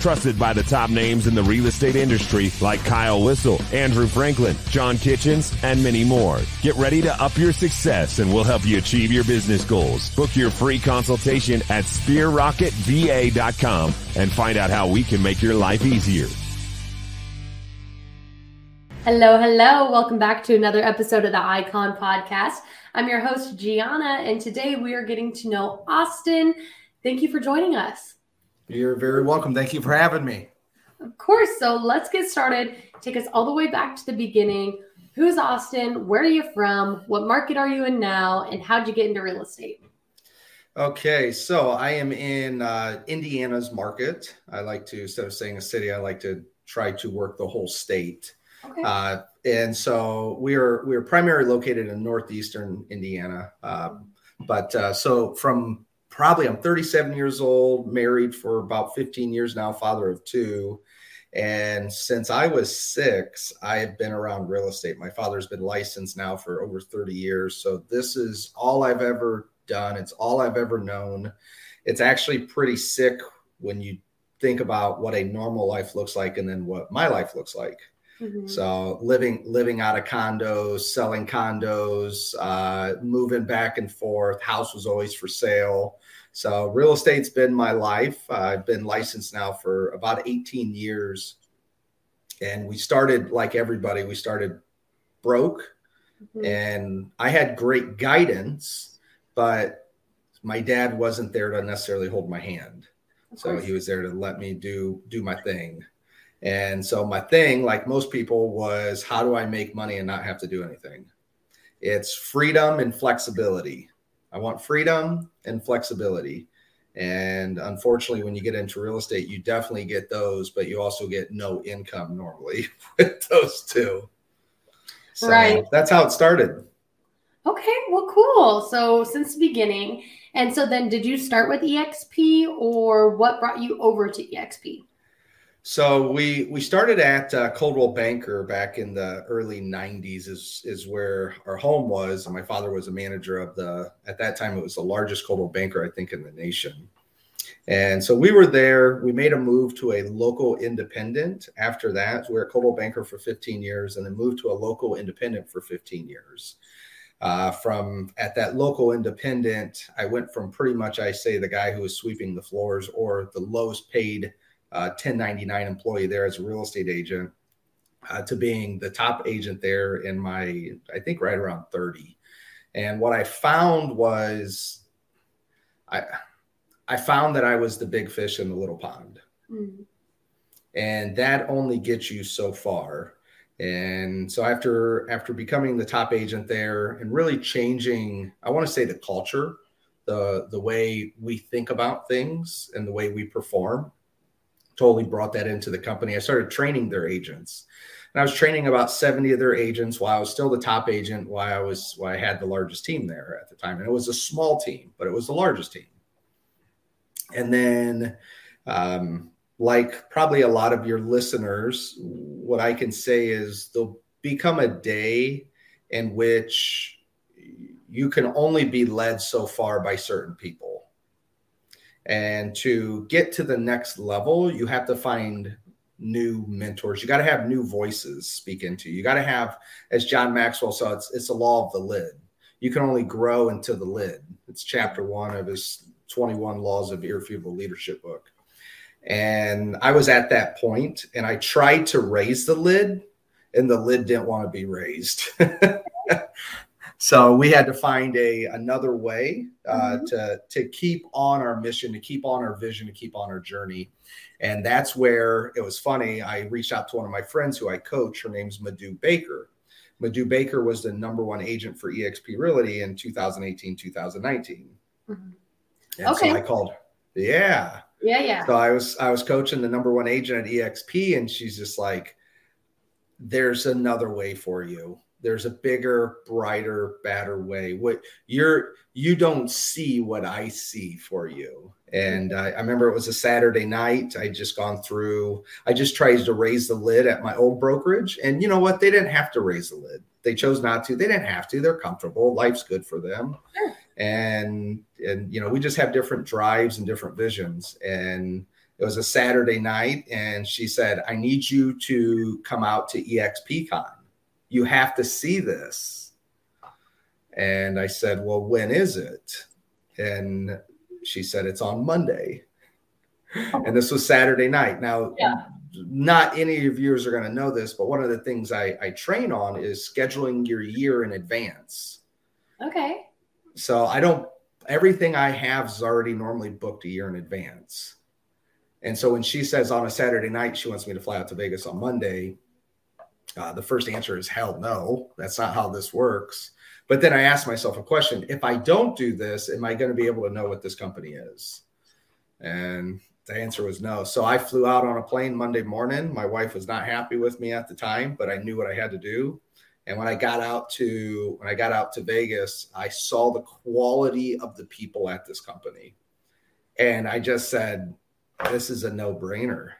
Trusted by the top names in the real estate industry like Kyle Whissel, Andrew Franklin, John Kitchens, and many more. Get ready to up your success and we'll help you achieve your business goals. Book your free consultation at sphererocketva.com and find out how we can make your life easier. Hello, hello. Welcome back to another episode of the Icon Podcast. I'm your host, Gianna, and today we are getting to know Austin. Thank you for joining us. You're very welcome. Thank you for having me. Of course. So let's get started. Take us all the way back to the beginning. Who's Austin? Where are you from? What market are you in now? And how'd you get into real estate? Okay, so I am in uh, Indiana's market. I like to, instead of saying a city, I like to try to work the whole state. Okay. Uh, and so we are we are primarily located in northeastern Indiana. Um, but uh, so from probably I'm 37 years old, married for about 15 years now, father of two. And since I was six, I have been around real estate. My father's been licensed now for over 30 years. So this is all I've ever done. It's all I've ever known. It's actually pretty sick when you think about what a normal life looks like and then what my life looks like. Mm-hmm. So living living out of condos, selling condos, uh, moving back and forth. House was always for sale. So real estate's been my life. I've been licensed now for about 18 years. And we started like everybody, we started broke. Mm-hmm. And I had great guidance, but my dad wasn't there to necessarily hold my hand. So he was there to let me do do my thing. And so my thing, like most people, was how do I make money and not have to do anything? It's freedom and flexibility. I want freedom and flexibility. And unfortunately, when you get into real estate, you definitely get those, but you also get no income normally with those two. So right. That's how it started. Okay, well, cool. So since the beginning, and so then did you start with EXP or what brought you over to EXP? So we we started at uh, Coldwell Banker back in the early '90s. is is where our home was, and my father was a manager of the. At that time, it was the largest Coldwell Banker, I think, in the nation. And so we were there. We made a move to a local independent. After that, we were at Coldwell Banker for 15 years, and then moved to a local independent for 15 years. Uh, from at that local independent, I went from pretty much, I say, the guy who was sweeping the floors or the lowest paid uh, 1099 employee there as a real estate agent uh, to being the top agent there in my, I think, right around 30. And what I found was, I, I found that I was the big fish in the little pond. Mm-hmm. And that only gets you so far. And so after after becoming the top agent there and really changing, I want to say the culture, the the way we think about things and the way we perform, totally brought that into the company. I started training their agents. And I was training about 70 of their agents while I was still the top agent, while I was while I had the largest team there at the time. And it was a small team, but it was the largest team. And then um, like probably a lot of your listeners, what I can say is there'll become a day in which you can only be led so far by certain people and to get to the next level, you have to find new mentors. You got to have new voices speak into you. You got to have, as John Maxwell said, it's, it's the law of the lid. You can only grow into the lid. It's chapter one of his 21 Laws of Irrefutable Leadership book. And I was at that point and I tried to raise the lid and the lid didn't want to be raised. So we had to find a another way uh, mm-hmm. to to keep on our mission, to keep on our vision, to keep on our journey. And that's where it was funny. I reached out to one of my friends who I coach. Her name's Madhu Baker. Madhu Baker was the number one agent for EXP Realty in 2018, 2019. Mm-hmm. And okay. so I called. Her. Yeah. Yeah, yeah. So I was I was coaching the number one agent at EXP, and she's just like, "There's another way for you there's a bigger brighter better way. What you're you don't see what i see for you. And I, I remember it was a saturday night. I just gone through i just tried to raise the lid at my old brokerage. And you know what? They didn't have to raise the lid. They chose not to. They didn't have to. They're comfortable. Life's good for them. Sure. and and you know we just have different drives and different visions. And it was a saturday night and she said i need you to come out to expcon you have to see this and i said well when is it and she said it's on monday and this was saturday night now Yeah. not any of yours are going to know this but one of the things I, I train on is scheduling your year in advance Okay. so I don't, everything I have is already normally booked a year in advance. And so when she says on a Saturday night she wants me to fly out to Vegas on Monday, uh, the first answer is hell no. That's not how this works. But then I ask myself a question if I don't do this, am I going to be able to know what this company is? And the answer was no. So I flew out on a plane Monday morning. My wife was not happy with me at the time, but I knew what I had to do. And when I got out to when I got out to Vegas, I saw the quality of the people at this company. And I just said, this is a no-brainer.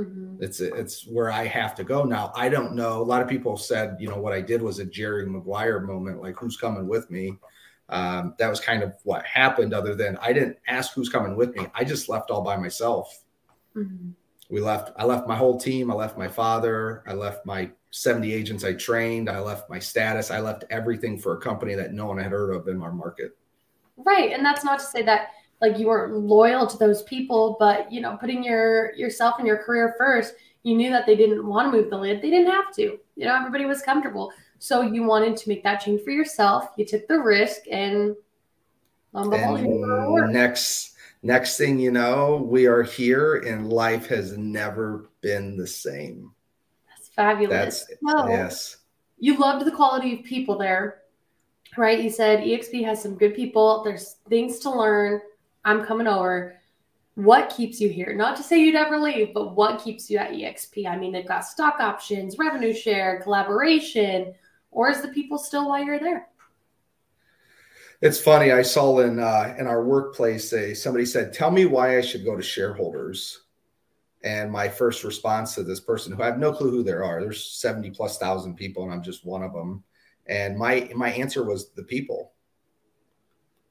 Mhm. It's it's where I have to go now. I don't know. A lot of people said, you know, what I did was a Jerry Maguire moment, like who's coming with me. Um, that was kind of what happened. Other than I didn't ask who's coming with me. I just left all by myself. Mhm. We left. I left my whole team. I left my father. I left my 70 agents I trained. I left my status. I left everything for a company that no one had heard of in our market. Right. And that's not to say that like you weren't loyal to those people, but you know, putting your yourself and your career first, you knew that they didn't want to move the lid. They didn't have to. You know, everybody was comfortable. So you wanted to make that change for yourself. You took the risk and and behold, you were And rewarded. next next thing you know, we are here and life has never been the same. That's fabulous. That's Well, yes. you loved the quality of people there, right? You said EXP has some good people. There's things to learn. I'm coming over. What keeps you here? Not to say you'd ever leave, but what keeps you at EXP? I mean, they've got stock options, revenue share, collaboration, or is the people still while you're there? It's funny. I saw in uh, in our workplace a somebody said, "Tell me why I should go to shareholders." And my first response to this person, who I have no clue who they are, there's seventy plus thousand people, and I'm just one of them. And my my answer was the people.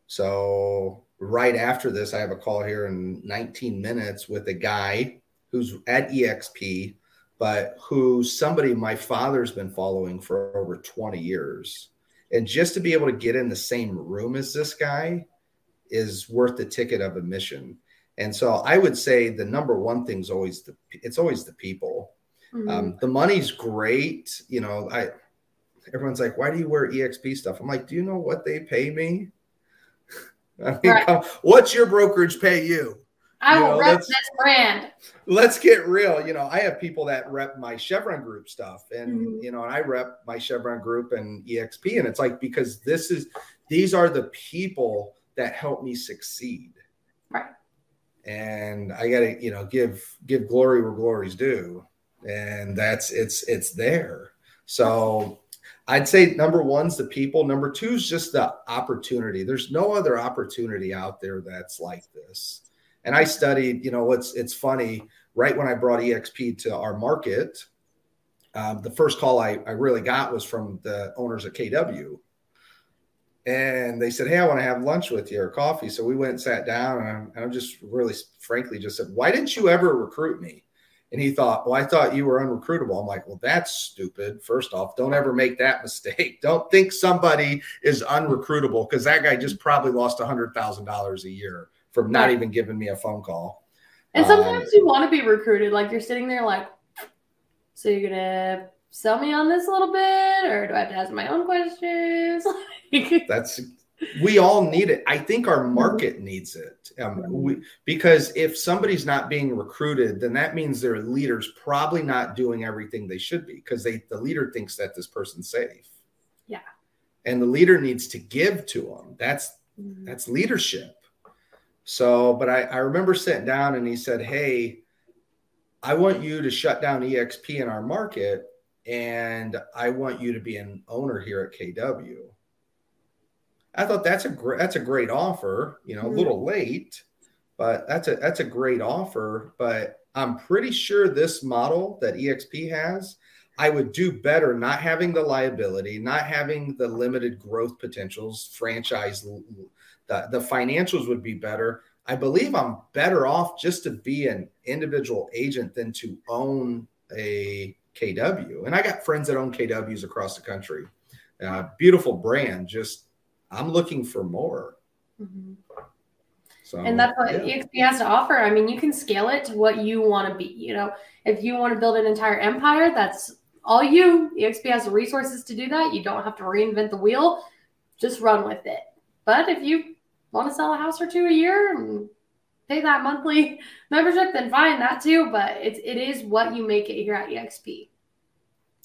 So right after this, I have a call here in 19 minutes with a guy who's at EXP, but who somebody my father's been following for over 20 years. And just to be able to get in the same room as this guy is worth the ticket of admission. And so I would say the number one thing is always the it's always the people. Mhm. Um, the money's great. You know, I everyone's like, why do you wear EXP stuff? I'm like, do you know what they pay me? I mean, Right. what's your brokerage pay you? I you will know, rep this brand. Let's get real. You know, I have people that rep my Cheviron group stuff, and Mhm. you know, and I rep my Cheviron group and EXP, and it's like because this is these are the people that help me succeed. Right. And I gotta, you know, give give glory where glory's due. And that's it's it's there. So I'd say number one's the people. Number two is just the opportunity. There's no other opportunity out there that's like this. And I studied, you know, what's it's funny, right when I brought EXP to our market, um, the first call I, I really got was from the owners of KW. And they said, Hey, I want to have lunch with you or coffee. So we went and sat down, and I'm, and I'm just really frankly just said, Why didn't you ever recruit me? And he thought, Well, I thought you were unrecruitable. I'm like, Well, that's stupid. First off, don't ever make that mistake. Don't think somebody is unrecruitable because that guy just probably lost $100,000 a year from not even giving me a phone call. And Um, sometimes you want to be recruited. Like you're sitting there, like, so you're gonna sell me on this a little bit, or do I have to ask my own questions? That's we all need it. I think our market needs it. Um, we, because if somebody's not being recruited, then that means their leader's probably not doing everything they should be because they the leader thinks that this person's safe. Yeah. And the leader needs to give to them. That's that's leadership. So, but I, I remember sitting down and he said, Hey, I want you to shut down EXP in our market and I want you to be an owner here at KW. I thought that's a great that's a great offer. You know, a Mhm. little late, but that's a that's a great offer. But I'm pretty sure this model that EXP has, I would do better not having the liability, not having the limited growth potentials, franchise, the, the financials would be better. I believe I'm better off just to be an individual agent than to own a KW. And I got friends that own KWs across the country. Uh, beautiful brand. Just I'm looking for more. Mhm. So and that's what yeah. EXP has to offer. I mean, you can scale it to what you want to be. You know, if you want to build an entire empire, that's all you. EXP has the resources to do that. You don't have to reinvent the wheel. Just run with it. But if you want to sell a house or two a year and pay that monthly membership, then fine, that too. But it's it is what you make it here at EXP.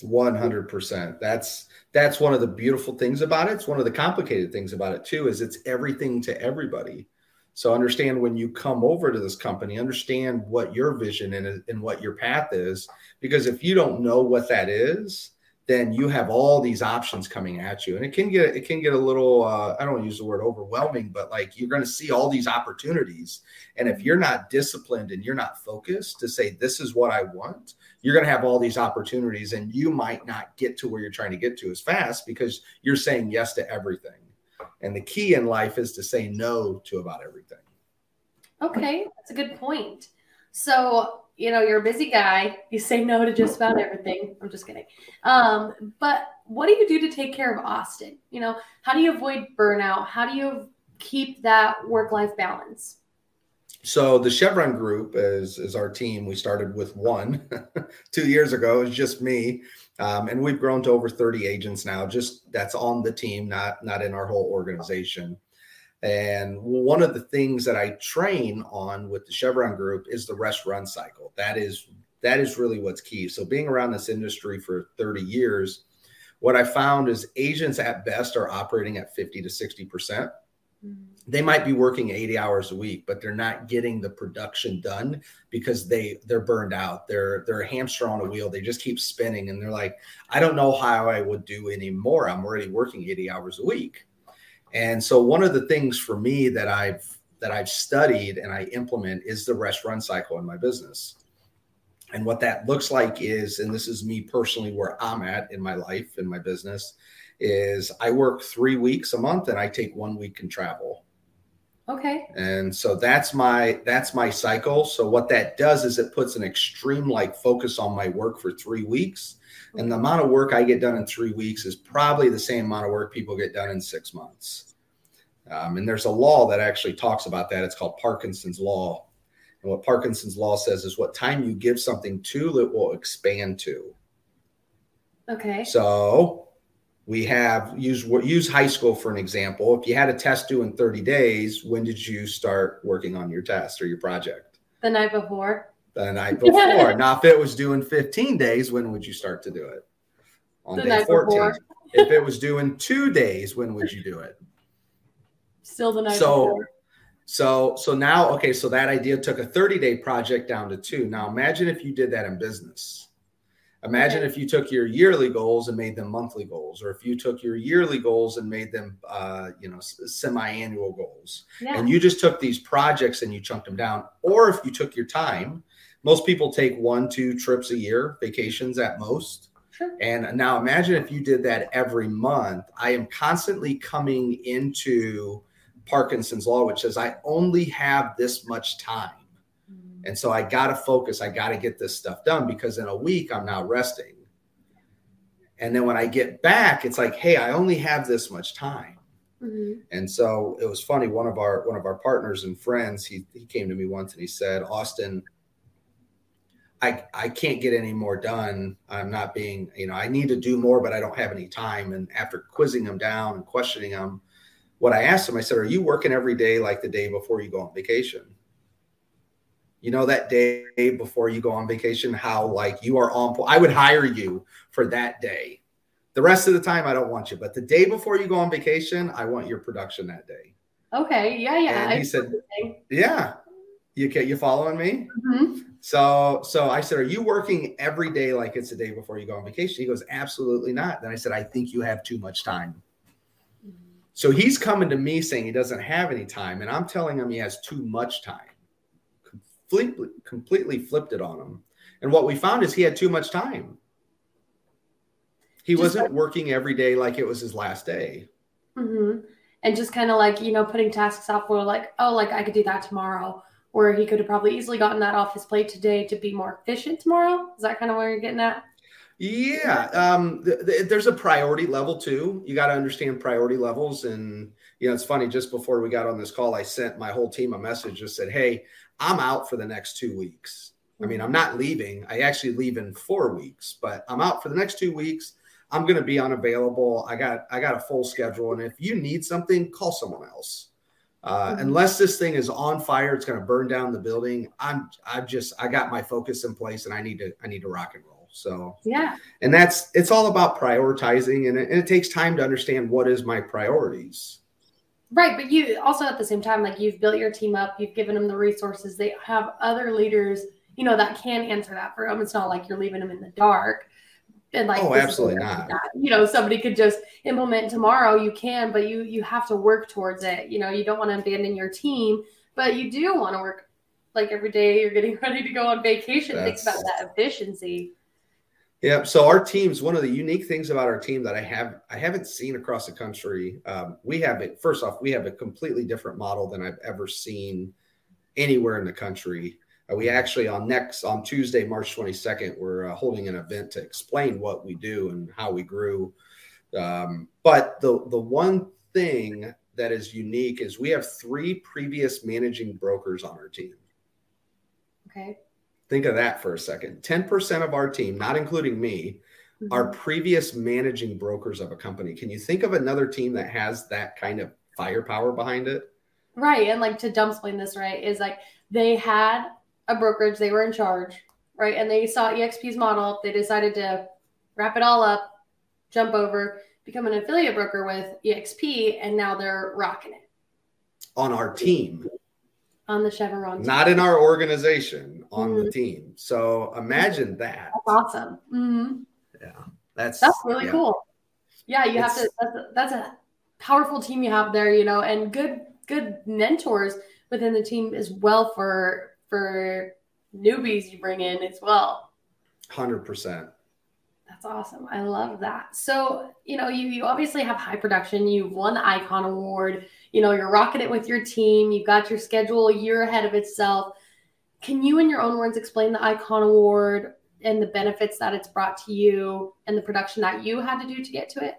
100% that's that's one of the beautiful things about it. It's one of the complicated things about it too is it's everything to everybody. So understand when you come over to this company understand what your vision and, and what your path is because if you don't know what that is then you have all these options coming at you. And it can get it can get a little uh, i don't use the word overwhelming but like you're going to see all these opportunities. And if you're not disciplined and you're not focused to say this is what i want you're going to have all these opportunities and you might not get to where you're trying to get to as fast because you're saying yes to everything. And the key in life is to say no to about everything. Okay, that's a good point. So, you know, you're a busy guy. You say no to just about everything. I'm just kidding. Um, but what do you do to take care of Austin? You know, how do you avoid burnout? How do you keep that work life balance? so the cheviron group is is our team we started with one two years ago it was just me um, and we've grown to over 30 agents now just that's on the team not not in our whole organization and one of the things that I train on with the Cheviron group is the rest run cycle. That is that is really what's key. So being around this industry for 30 years, what I found is agents at best are operating at 50 to 60%. Mm-hmm. They might be working 80 hours a week, but they're not getting the production done because they they're burned out. They're they're a hamster on a wheel. They just keep spinning and they're like, I don't know how I would do anymore. I'm already working 80 hours a week. And so one of the things for me that I've that I've studied and I implement is the rest run cycle in my business. And what that looks like is, and this is me personally where I'm at in my life, in my business, is I work three weeks a month and I take one week and travel. Okay. And so that's my that's my cycle. So what that does is it puts an extreme like focus on my work for three weeks. And the amount of work I get done in three weeks is probably the same amount of work people get done in six months. Um, and there's a law that actually talks about that. It's called Parkinson's Law. And what Parkinson's Law says is what time you give something to, it will expand to. Okay. So we have use use high school for an example. If you had a test due in 30 days, when did you start working on your test or your project? The night before. The night before. now, if it was due in 15 days, when would you start to do it? On The day night 14. before. if it was due in two days, when would you do it? Still the night So- before. So so now okay, so that idea took a 30-day project down to two. Now imagine if you did that in business. Imagine if you took your yearly goals and made them monthly goals, or if you took your yearly goals and made them uh, you know semi-annual goals. Yeah. and you just took these projects and you chunked them down or if you took your time most people take one two trips a year vacations at most Sure. and now imagine if you did that every month i am constantly coming into parkinson's law which says i only have this much time and so i got to focus i got to get this stuff done because in a week i'm now resting and then when i get back it's like hey i only have this much time Mhm. and so it was funny. One of our one of our partners and friends, he he came to me once and he said, Austin, I I can't get any more done. I'm not being, you know, I need to do more, but I don't have any time. And after quizzing him down and questioning him, what I asked him, I said, Are you working every day like the day before you go on vacation? You know, that day before you go on vacation, how like you are on I would hire you for that day. The rest of the time, I don't want you. But the day before you go on vacation, I want your production that day. Okay. Yeah. Yeah. And I he said. Yeah. You can you following me? Mhm. So so I said, Are you working every day like it's the day before you go on vacation? He goes, Absolutely not. Then I said, I think you have too much time. So he's coming to me saying he doesn't have any time, and I'm telling him he has too much time. Completely, completely flipped it on him. And what we found is he had too much time. He Just wasn't like- working every day like it was his last day. hmm And just kind of like, you know, putting tasks off where like, oh, like I could do that tomorrow. Or he could have probably easily gotten that off his plate today to be more efficient tomorrow. Is that kind of where you're getting at? Yeah, um, th- th- there's a priority level too. You got to understand priority levels, and you know it's funny. Just before we got on this call, I sent my whole team a message. Just said, "Hey, I'm out for the next two weeks. I mean, I'm not leaving. I actually leave in four weeks, but I'm out for the next two weeks. I'm going to be unavailable. I got I got a full schedule, and if you need something, call someone else. Uh, Mhm. Unless this thing is on fire, it's going to burn down the building. I'm I just I got my focus in place, and I need to I need to rock and roll. So Yeah. and that's it's all about prioritizing and it, and it takes time to understand what is my priorities Right. But you also at the same time, like you've built your team up, you've given them the resources. They have other leaders, you know, that can answer that for them. It's not like you're leaving them in the dark. And like, Oh, absolutely not. that- You know, somebody could just implement tomorrow. You can, but you you have to work towards it. You know, you don't want to abandon your team, but you do want to work like every day you're getting ready to go on vacation. Think about that efficiency. Yeah so our teams one of the unique things about our team that i have i haven't seen across the country um, we have it first off we have a completely different model than i've ever seen anywhere in the country. Uh, we actually on next on tuesday march 22nd we're uh, holding an event to explain what we do and how we grew. Um, but the the one thing that is unique is we have three previous managing brokers on our team. Okay. Think of that for a second. 10% of our team, not including me, are mm-hmm. previous managing brokers of a company. Can you think of another team that has that kind of firepower behind it? Right. And like to dump explain this, right, is like they had a brokerage, they were in charge, right? And they saw EXP's model. They decided to wrap it all up, jump over, become an affiliate broker with EXP, and now they're rocking it On our team, on the Cheviron. team. not in our organization, on the Mhm. team. So imagine that. That's awesome. hmm That's That's really yeah. cool. Yeah, you have to. That's a, that's a powerful team you have there, you know, and good good mentors within the team as well for for newbies you bring in as well. 100%. That's awesome. I love that. So, you know, you, you obviously have high production. You've won the Icon Award. You know, you're rocking it with your team. You've got your schedule a year ahead of itself. Can you, in your own words, explain the Icon Award and the benefits that it's brought to you and the production that you had to do to get to it?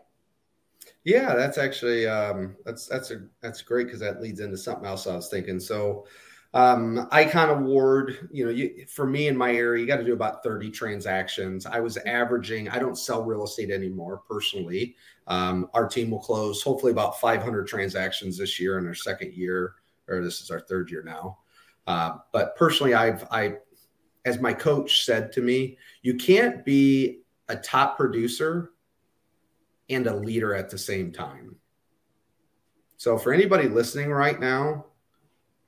Yeah, that's actually um, that's that's a that's great because that leads into something else I was thinking. So, um, Icon Award, you know, you, for me in my area, you got to do about thirty transactions. I was averaging. I don't sell real estate anymore personally. Um, our team will close hopefully about five hundred transactions this year in our second year, or this is our third year now. Uh, but personally, I've I, as my coach said to me, you can't be a top producer and a leader at the same time. So, for anybody listening right now,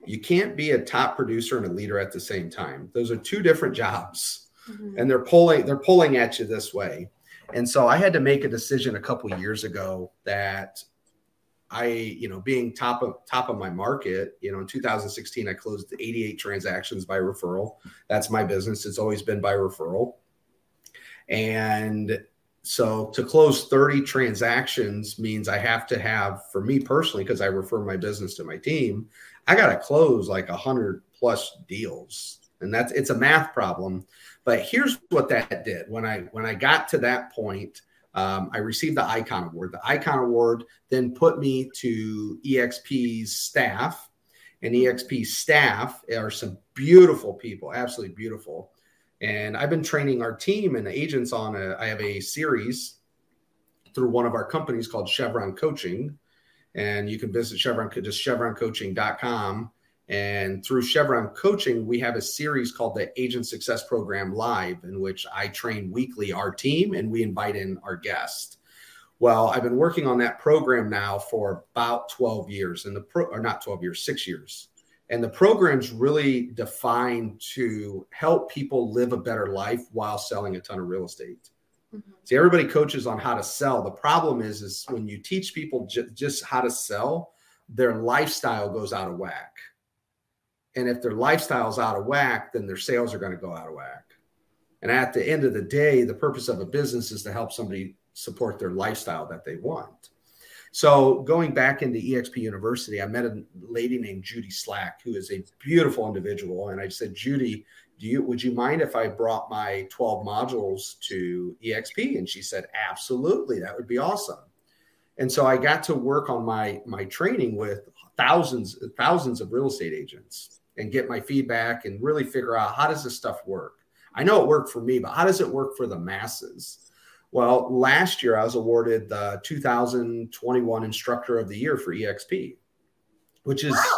you can't be a top producer and a leader at the same time. Those are two different jobs, mm-hmm. and they're pulling they're pulling at you this way. And so, I had to make a decision a couple years ago that I, you know, being top of top of my market, you know, in 2016, I closed 88 transactions by referral. That's my business. It's always been by referral. And so to close 30 transactions means I have to have, for me personally, because I refer my business to my team, I got to close like a 100 plus deals. And that's it's a math problem. But here's what that did. When I when I got to that point, um, I received the Icon Award. The Icon Award then put me to EXP's staff, and EXP's staff are some beautiful people, absolutely beautiful. And I've been training our team and agents on a, I have a series through one of our companies called Cheviron Coaching. And you can visit Cheviron, just chevironcoaching.com. And through Cheviron Coaching, we have a series called the Agent Success Program Live, in which I train weekly our team and we invite in our guests. Well, I've been working on that program now for about 12 years, and the pro or not 12 years, six years. And the program's really defined to help people live a better life while selling a ton of real estate. Mm-hmm. See, everybody coaches on how to sell. The problem is, is when you teach people j- just how to sell, their lifestyle goes out of whack. And if their lifestyle is out of whack, then their sales are going to go out of whack. And at the end of the day, the purpose of a business is to help somebody support their lifestyle that they want. So going back into EXP University, I met a lady named Judy Slack, who is a beautiful individual. And I said, Judy, do you would you mind if I brought my 12 modules to EXP? And she said, absolutely, that would be awesome. And so I got to work on my my training with thousands thousands of real estate agents and get my feedback and really figure out how does this stuff work. I know it worked for me, but how does it work for the masses? Well, last year I was awarded the 2021 Instructor of the Year for EXP, which is, wow.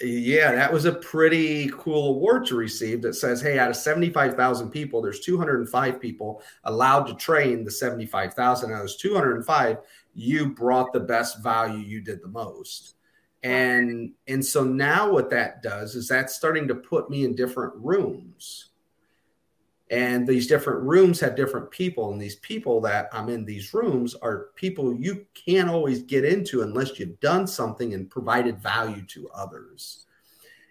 Yeah, that was a pretty cool award to receive that says, hey, out of 75,000 people, there's 205 people allowed to train the 75,000. Out of those 205, you brought the best value, you did the most. And and so now what that does is that's starting to put me in different rooms and these different rooms have different people and these people that i'm in these rooms are people you can't always get into unless you've done something and provided value to others.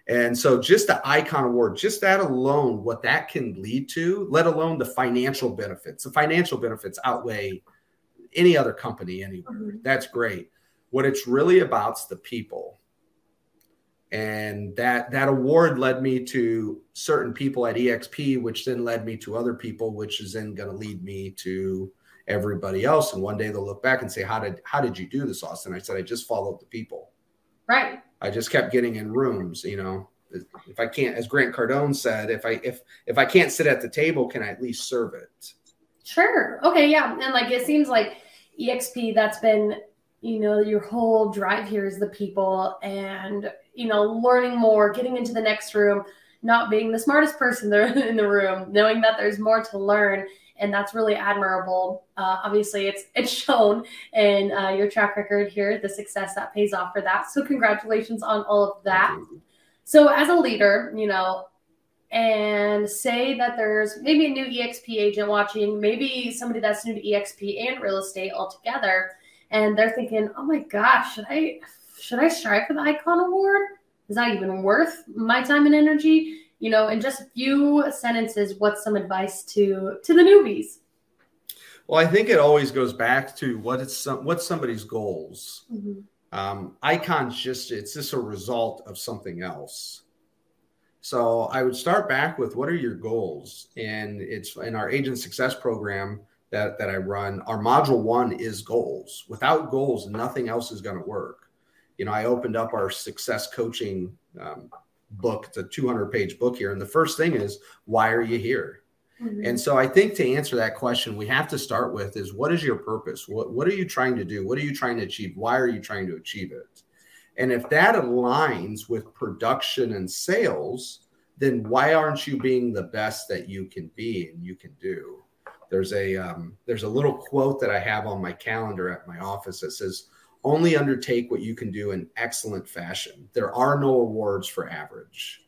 And so just the icon award just that alone what that can lead to let alone the financial benefits. The financial benefits outweigh any other company anywhere. Mm-hmm. that's great. What it's really about is the people and that that award led me to certain people at exp which then led me to other people which is then going to lead me to everybody else. And one day they'll look back and say how did how did you do this austin? I said i just followed the people. Right. I just kept getting in rooms you know. If i can't as grant cardone said if i if if i can't sit at the table can i at least serve it? Sure. Okay yeah. And like it seems like exp that's been you know your whole drive here is the people. And you know learning more getting into the next room not being the smartest person there in the room knowing that there's more to learn and that's really admirable. Uh, obviously it's it's shown in uh, your track record here the success that pays off for that. So congratulations on all of that. So as a leader you know and say that there's maybe a new exp agent watching maybe somebody that's new to exp and real estate altogether and they're thinking, "Oh my gosh, should I should I strive for the Icon Award? Is that even worth my time and energy?" You know, in just a few sentences, what's some advice to to the newbies? Well, I think it always goes back to what it's some, what's somebody's goals. Mm-hmm. Um, icons just it's just a result of something else. So I would start back with what are your goals, and it's in our agent success program that, that I run, our module one is goals. Without goals, nothing else is going to work. You know, I opened up our success coaching um, book. It's a 200 page book here. And the first thing is, why are you here? Mm-hmm. And so I think to answer that question, we have to start with is what is your purpose? What, what are you trying to do? What are you trying to achieve? Why are you trying to achieve it? And if that aligns with production and sales, then why aren't you being the best that you can be and you can do? there's a um, there's a little quote that I have on my calendar at my office that says, "Only undertake what you can do in excellent fashion. There are no awards for average."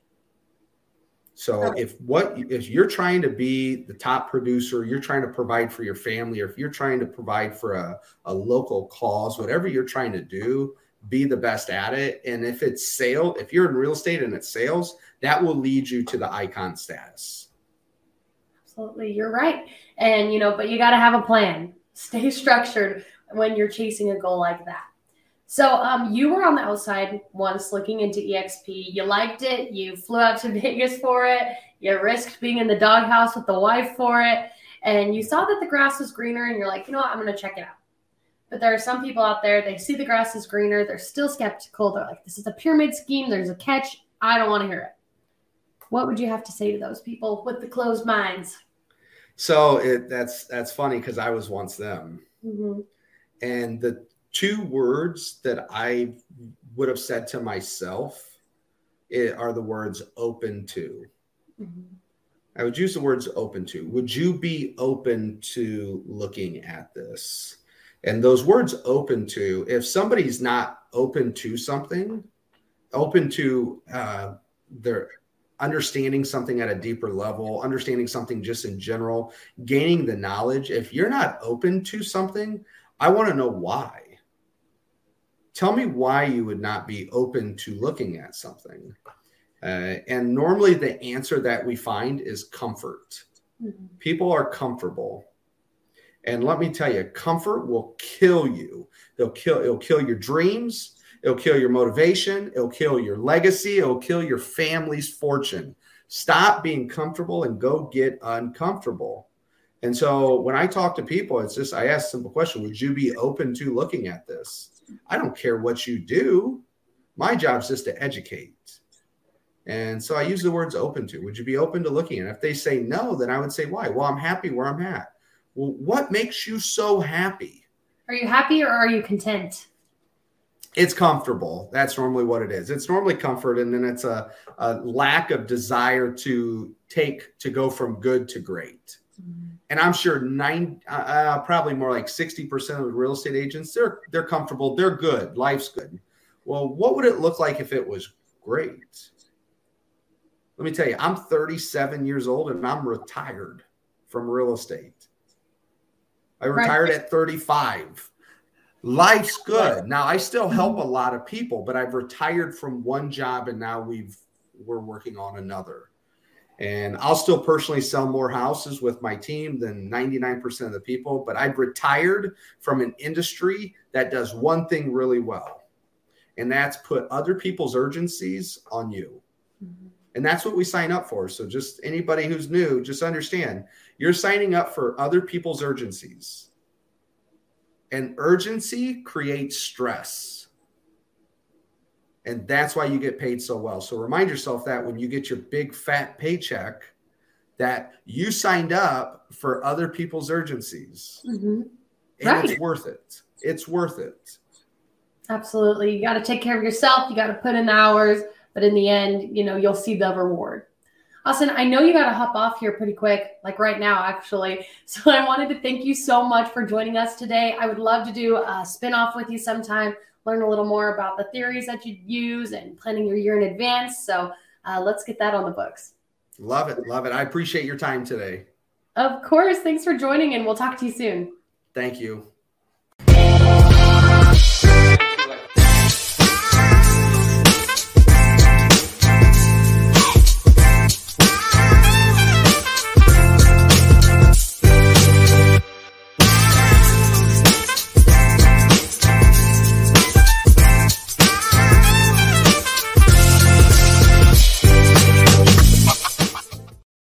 So oh. if what if you're trying to be the top producer, you're trying to provide for your family, or if you're trying to provide for a, a local cause, whatever you're trying to do, be the best at it. And if it's sale, if you're in real estate and it's sales, that will lead you to the icon status absolutely. You're right. And, you know, but you got to have a plan. Stay structured when you're chasing a goal like that. So, um, you were on the outside once looking into EXP. You liked it. You flew out to Vegas for it. You risked being in the doghouse with the wife for it. And you saw that the grass was greener, and you're like, you know what? I'm going to check it out. But there are some people out there, they see the grass is greener. They're still skeptical. They're like, this is a pyramid scheme. There's a catch. I don't want to hear it. What would you have to say to those people with the closed minds? So it that's that's funny because I was once them. Mm-hmm. And the two words that I would have said to myself are the words open to. Mm-hmm. I would use the words open to. Would you be open to looking at this? And those words open to, if somebody's not open to something, open to uh, their understanding something at a deeper level, understanding something just in general, gaining the knowledge. If you're not open to something, I want to know why. Tell me why you would not be open to looking at something. Uh, and normally the answer that we find is comfort. Mm-hmm. People are comfortable. And let me tell you, comfort will kill you. It'll kill, it'll kill your dreams. It'll kill your motivation. It'll kill your legacy. It'll kill your family's fortune. Stop being comfortable and go get uncomfortable. And so when I talk to people, it's just I ask simple question: Would you be open to looking at this? I don't care what you do. My job is just to educate. And so I use the words open to. Would you be open to looking at? If they say no, then I would say why? Well, I'm happy where I'm at. Well, what makes you so happy? Are you happy or are you content? it's comfortable. That's normally what it is. It's normally comfort, and then it's a, a lack of desire to take to go from good to great. Mm-hmm. And I'm sure nine, uh, uh probably more like sixty percent of the real estate agents they're they're comfortable, they're good, life's good. Well, what would it look like if it was great? Let me tell you, I'm 37 years old and I'm retired from real estate. I retired right. at 35 life's good. Now I still help a lot of people, but I've retired from one job and now we've we're working on another. And I'll still personally sell more houses with my team than 99% of the people, but I've retired from an industry that does one thing really well. And that's put other people's urgencies on you. Mm-hmm. And that's what we sign up for. So just anybody who's new, just understand you're signing up for other people's urgencies and urgency creates stress. And that's why you get paid so well. So remind yourself that when you get your big fat paycheck, that you signed up for other people's urgencies. Mm-hmm. And right. it's worth it. It's worth it. Absolutely. You got to take care of yourself. You got to put in the hours, but in the end, you know, you'll see the reward. Austin, I know you got to hop off here pretty quick, like right now, actually. So I wanted to thank you so much for joining us today. I would love to do a spin off with you sometime, learn a little more about the theories that you use and planning your year in advance. So uh, let's get that on the books. Love it. Love it. I appreciate your time today. Of course. Thanks for joining, and we'll talk to you soon. Thank you.